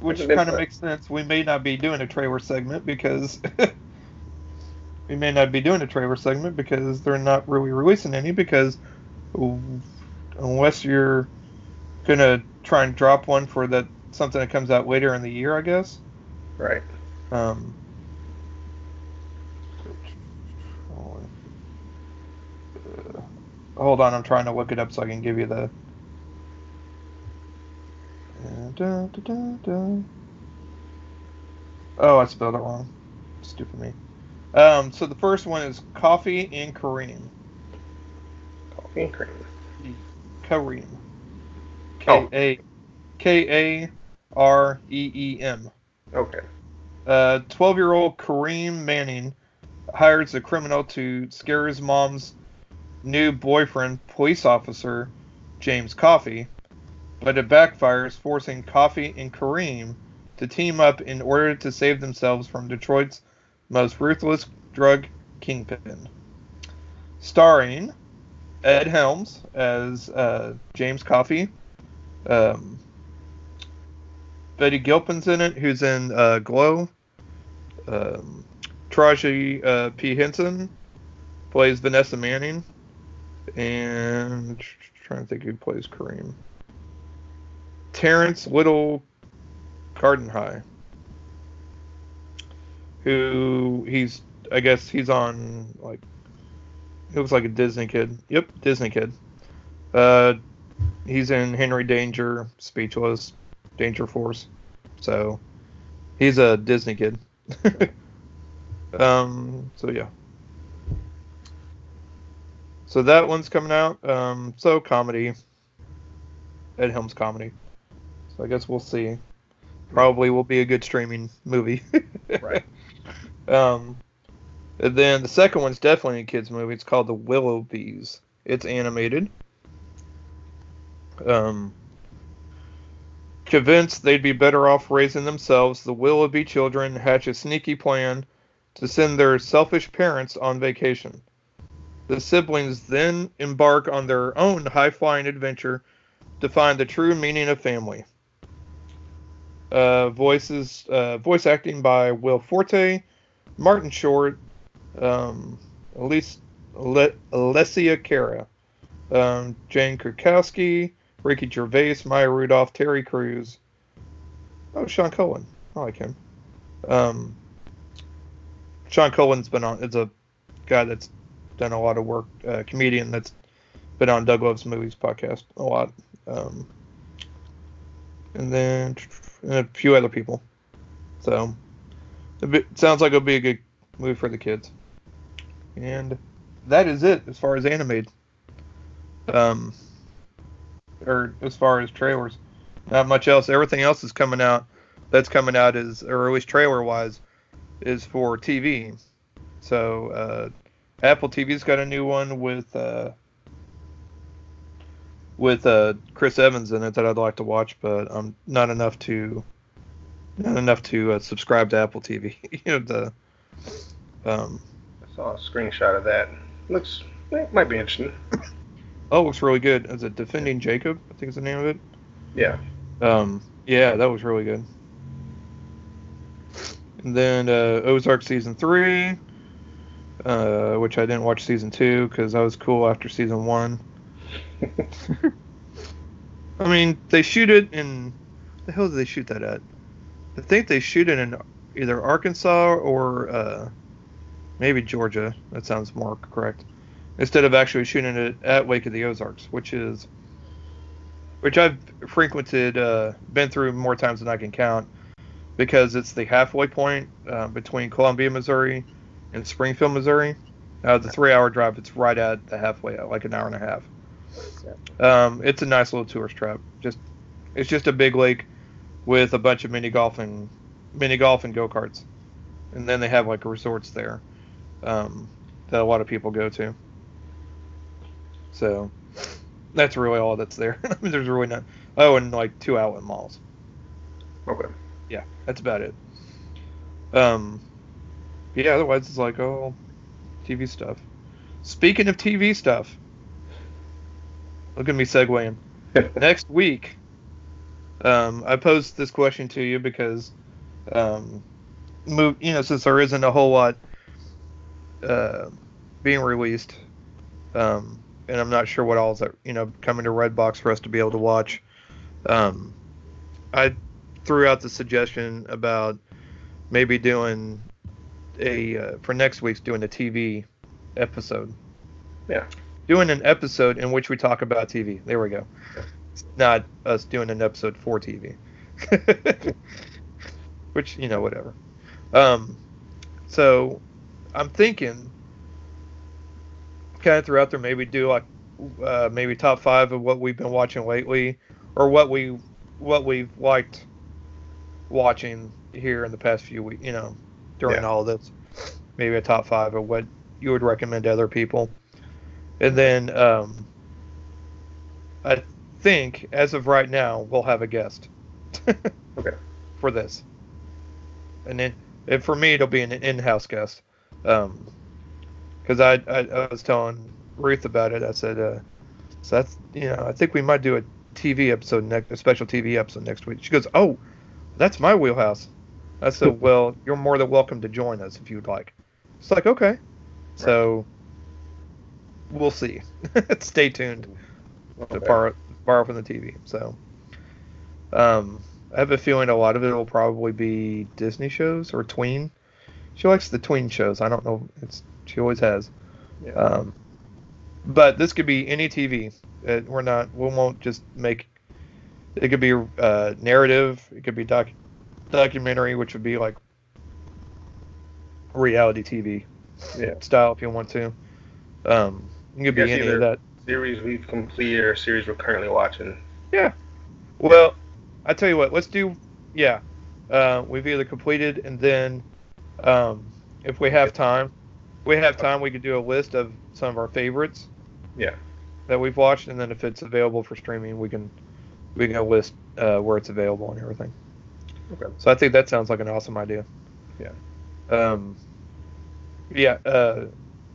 which kind of makes sense. We may not be doing a trailer segment because we may not be doing a trailer segment because they're not really releasing any because unless you're gonna try and drop one for that something that comes out later in the year, I guess. Right. Um, hold on, I'm trying to look it up so I can give you the. Da, da, da, oh, I spelled it wrong. Stupid me. Um, so the first one is Coffee and Kareem. Coffee and Kareem. Kareem. K A K A R E E M. Okay. Uh, 12 year old Kareem Manning hires a criminal to scare his mom's new boyfriend, police officer James Coffee, but it backfires, forcing Coffee and Kareem to team up in order to save themselves from Detroit's most ruthless drug kingpin. Starring Ed Helms as uh, James Coffee, um, Betty Gilpin's in it, who's in uh, Glow. Um, Taraji uh, P. Henson plays Vanessa Manning and trying to think who plays Kareem. Terrence Little Gardenhigh, who he's I guess he's on like he looks like a Disney kid. Yep, Disney kid. Uh, he's in Henry Danger, Speechless, Danger Force. So he's a Disney kid. um, so yeah. So that one's coming out. Um, so comedy. Ed Helms comedy. So I guess we'll see. Probably will be a good streaming movie. right. Um, and then the second one's definitely a kids movie. It's called The Willoughbys. It's animated. Um, convinced they'd be better off raising themselves, the Willoughby children hatch a sneaky plan to send their selfish parents on vacation. The siblings then embark on their own high flying adventure to find the true meaning of family. Uh, voices, uh, voice acting by Will Forte, Martin Short, um, Elise, Le- Alessia Cara, um, Jane Krakowski, Ricky Gervais, Maya Rudolph, Terry Crews. Oh, Sean Cullen. I like him. Um, Sean Cullen's been on. It's a guy that's done a lot of work, uh, comedian that's been on Doug Loves Movies podcast a lot. Um, and then and a few other people. So it sounds like it'll be a good movie for the kids. And that is it as far as animated. Um, or as far as trailers, not much else. Everything else is coming out. That's coming out is, or at least trailer wise, is for TV. So uh, Apple TV's got a new one with uh, with uh, Chris Evans in it that I'd like to watch, but I'm not enough to not enough to uh, subscribe to Apple TV. you know the um, I saw a screenshot of that. Looks it might be interesting. oh, looks really good. Is it Defending Jacob? I think is the name of it. Yeah. Um, yeah, that was really good. And then uh, Ozark season three, uh, which I didn't watch season two because I was cool after season one. I mean, they shoot it in. The hell did they shoot that at? I think they shoot it in either Arkansas or uh, maybe Georgia. That sounds more correct. Instead of actually shooting it at Lake of the Ozarks, which is which I've frequented, uh, been through more times than I can count, because it's the halfway point uh, between Columbia, Missouri, and Springfield, Missouri. Uh, the three-hour drive, it's right at the halfway, like an hour and a half. Um, it's a nice little tourist trap. Just, it's just a big lake with a bunch of mini golfing, mini golf and go karts, and then they have like resorts there um, that a lot of people go to. So that's really all that's there. I mean, there's really not. Oh, and like two outlet malls. Okay. Yeah, that's about it. Um, yeah. Otherwise, it's like oh, TV stuff. Speaking of TV stuff, look at me segueing. Next week, um, I posed this question to you because, um, move. You know, since there isn't a whole lot uh, being released, um, and I'm not sure what all is that you know coming to Redbox for us to be able to watch. Um, I threw out the suggestion about maybe doing a uh, for next week's doing a TV episode. Yeah. Doing an episode in which we talk about TV. There we go. It's not us doing an episode for TV. which you know whatever. Um, so I'm thinking kind of throughout there maybe do like uh, maybe top five of what we've been watching lately or what we what we've liked watching here in the past few weeks you know during Yeah. all this maybe a top five of what you would recommend to other people and then um, i think as of right now we'll have a guest Okay. for this and then and for me it'll be an in-house guest um, because I, I I was telling Ruth about it. I said, uh, so that's you know I think we might do a TV episode next, a special TV episode next week. She goes, oh, that's my wheelhouse. I said, well, you're more than welcome to join us if you'd like. It's like okay, so we'll see. Stay tuned to Okay. borrow borrow from the TV. So, um, I have a feeling a lot of it will probably be Disney shows or tween. She likes the tween shows. I don't know. It's she always has. Yeah. Um, but this could be any TV. It, we're not. We won't just make. It could be uh, narrative. It could be doc, documentary, which would be like reality TV yeah. style if you want to. Um, it could be Yes, any of that. Series we've completed or series we're currently watching. Yeah. Well, I tell you what. Let's do. Yeah, uh, we've either completed and then, um, if we have time, we have time. We could do a list of some of our favorites. Yeah. That we've watched, and then if it's available for streaming, we can we can list uh, where it's available and everything. Okay. So I think that sounds like an awesome idea. Yeah. Um. Yeah. Uh.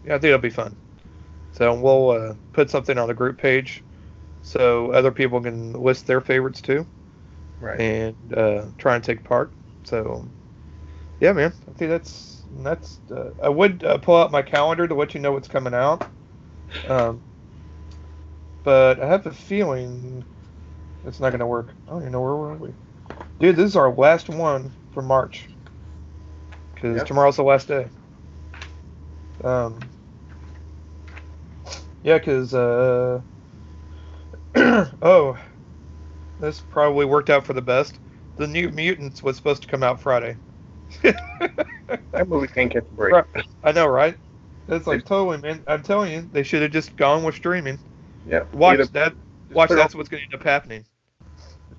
Yeah, I think it'll be fun. So we'll uh, put something on the group page, so other people can list their favorites too Right. and uh, try and take part. So, yeah, man, I think that's that's. Uh, I would uh, pull out my calendar to let you know what's coming out, um, but I have a feeling it's not gonna work. I don't even know where were we, dude. This is our last one for March because Yep. tomorrow's the last day. Um, yeah, because uh, oh, this probably worked out for the best. The New Mutants was supposed to come out Friday. That movie can't catch a break. Right. I know, right? It's like totally, man. I'm telling you, they should have just gone with streaming. Yeah. Watch either- that. Watch that's on- what's going to end up happening.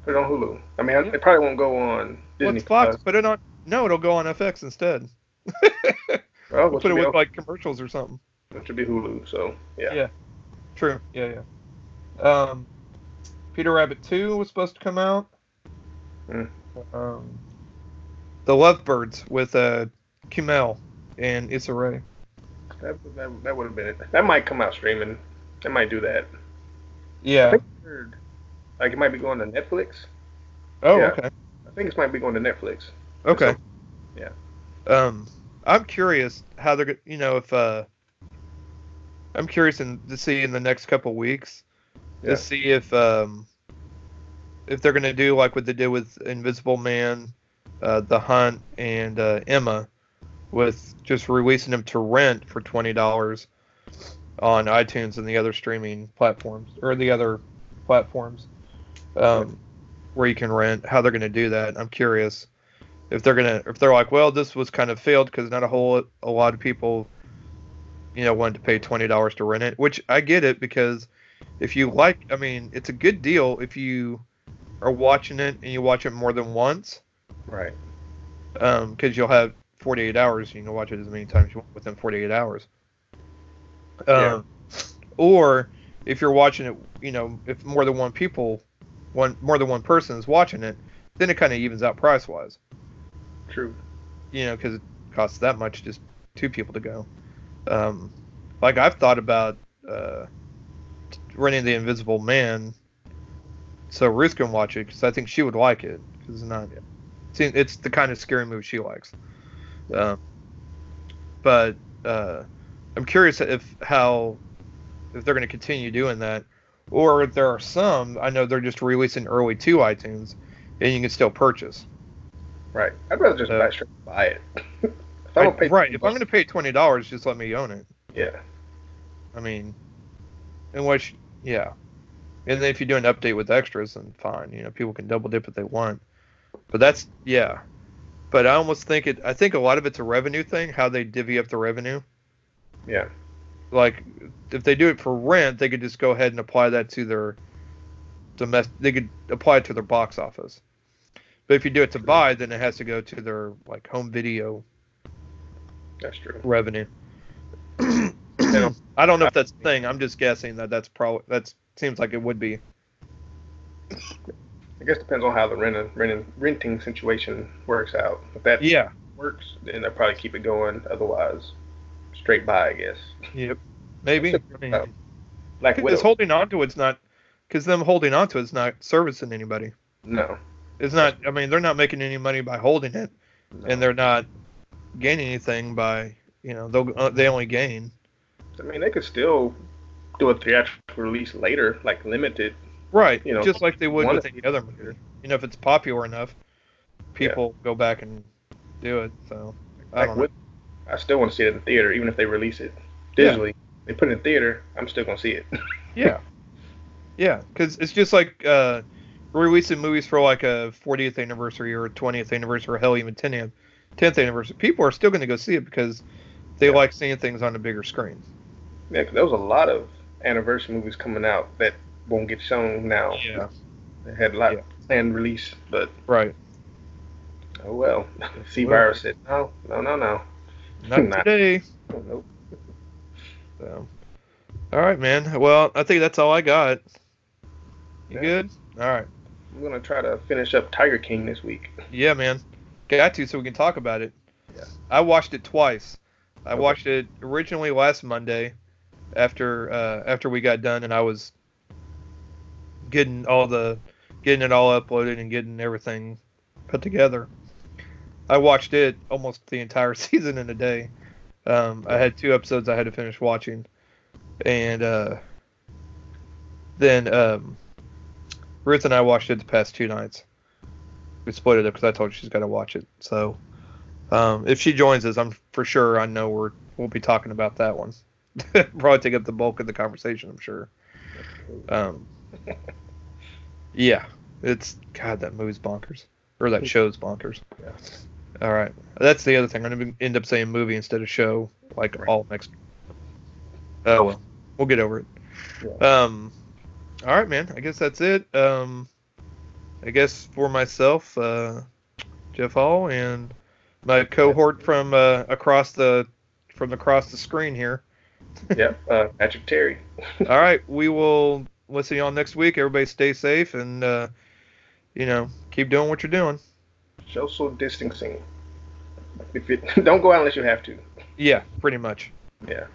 Put it on Hulu. I mean, Yeah. it probably won't go on Well, Disney it's Fox. Plus. Put it on. No, it'll go on FX instead. Oh, put it with like commercials or something. Which would be Hulu. So yeah. Yeah. True. Yeah, yeah. Um, Peter Rabbit Two was supposed to come out. Hmm. Um, The Lovebirds with uh Kumail and Issa Rae. That, that, that would have been it. That might come out streaming. They might do that. Yeah. think I heard, like it might be going to Netflix. Oh, yeah. okay. I think it might be going to Netflix. Okay. Yeah. Um, I'm curious how they're you know if uh, I'm curious in, to see in the next couple weeks Yeah. to see if um if they're gonna do like what they did with Invisible Man, uh, The Hunt, and uh, Emma, with just releasing them to rent for twenty dollars on iTunes and the other streaming platforms or the other platforms um, where you can rent. How they're gonna do that? I'm curious if they're gonna if they're like, well, this was kind of failed because not a whole a lot of people, you know, wanted to pay twenty dollars to rent it, which I get it because if you like, I mean, it's a good deal if you are watching it and you watch it more than once, Right. um, because you'll have forty eight hours. You can watch it as many times you want within forty eight hours. Yeah. Um, or if you're watching it, you know, if more than one people, one more than one person is watching it, then it kind of evens out price wise. True. you know, because it costs that much just two people to go. Um, like I've thought about uh, renting the Invisible Man, so Ruth can watch it because I think she would like it because it's not. It's the kind of scary movie she likes. Um, but uh, I'm curious if how if they're going to continue doing that, or if there are some. I know they're just releasing early to iTunes, and you can still purchase. Right. I'd rather just buy it. if I'm gonna pay right. If I'm going to pay twenty dollars, just let me own it. Yeah. I mean, unless, yeah. And then if you do an update with extras, then fine. You know, people can double dip if they want. But that's, yeah. But I almost think it, I think a lot of it's a revenue thing, how they divvy up the revenue. Yeah. Like, if they do it for rent, they could just go ahead and apply that to their domestic, they could apply it to their box office. But if you do it to buy, then it has to go to their, like, home video That's true. revenue. I don't know if that's the thing. I'm just guessing that that's probably that seems like it would be. I guess depends on how the renting renting renting situation works out. If that Yeah. works, then they'll probably keep it going. Otherwise, straight buy, I guess. Yep. Maybe. I mean, Like because holding on to it's not because them holding on to it's not servicing anybody. no. It's not. I mean, they're not making any money by holding it, no. and they're not gaining anything by you know they'll uh, they only gain. I mean, they could still do a theatrical release later, like limited. Right. You know, just like they would with any other movie. You know, if it's popular enough, people go back and do it. So I Like don't know. with, I still want to see it in the theater, even if they release it Yeah. digitally. They put it in theater, I'm still gonna see it. Yeah. Yeah, because it's just like uh, releasing movies for like a 40th anniversary or 20th anniversary or hell even 10th 10th anniversary. People are still going to go see it because they Yeah. like seeing things on a bigger screen. yeah, 'cause there was a lot of anniversary movies coming out that won't get shown now. Yeah. They had a lot Yeah. planned release, but Right. oh well. C. Virus said no, no, no, no. Not Nah. today. Oh, nope. So. All right, man. Well, I think that's all I got. You Yeah. good? All right. I'm gonna try to finish up Tiger King this week. Yeah, man. Got to so we can talk about it. Yeah. I watched it twice. I Okay. watched it originally last Monday after uh, after we got done and I was getting all the getting it all uploaded and getting everything put together. I watched it almost the entire season in a day. Um, I had two episodes I had to finish watching, and uh, then um, Ruth and I watched it the past two nights. We split it up because I told her she's got to watch it. So um, if she joins us, I'm for sure I know we're we'll be talking about that one. Probably take up the bulk of the conversation. I'm sure. Um, yeah, it's God that movie's bonkers, or that show's bonkers. Yeah. All right, that's the other thing. I'm gonna end up saying movie instead of show, like Right. all next. Oh well, we'll get over it. Yeah. Um, all right, man. I guess that's it. Um, I guess for myself, uh, Jeff Hall and my cohort from uh, across the from across the screen here. yep, uh, Patrick Terry. all right, we will We'll see y'all next week. Everybody stay safe and uh, you know keep doing what you're doing. Social distancing. If it, don't go out unless you have to. Yeah, pretty much. Yeah.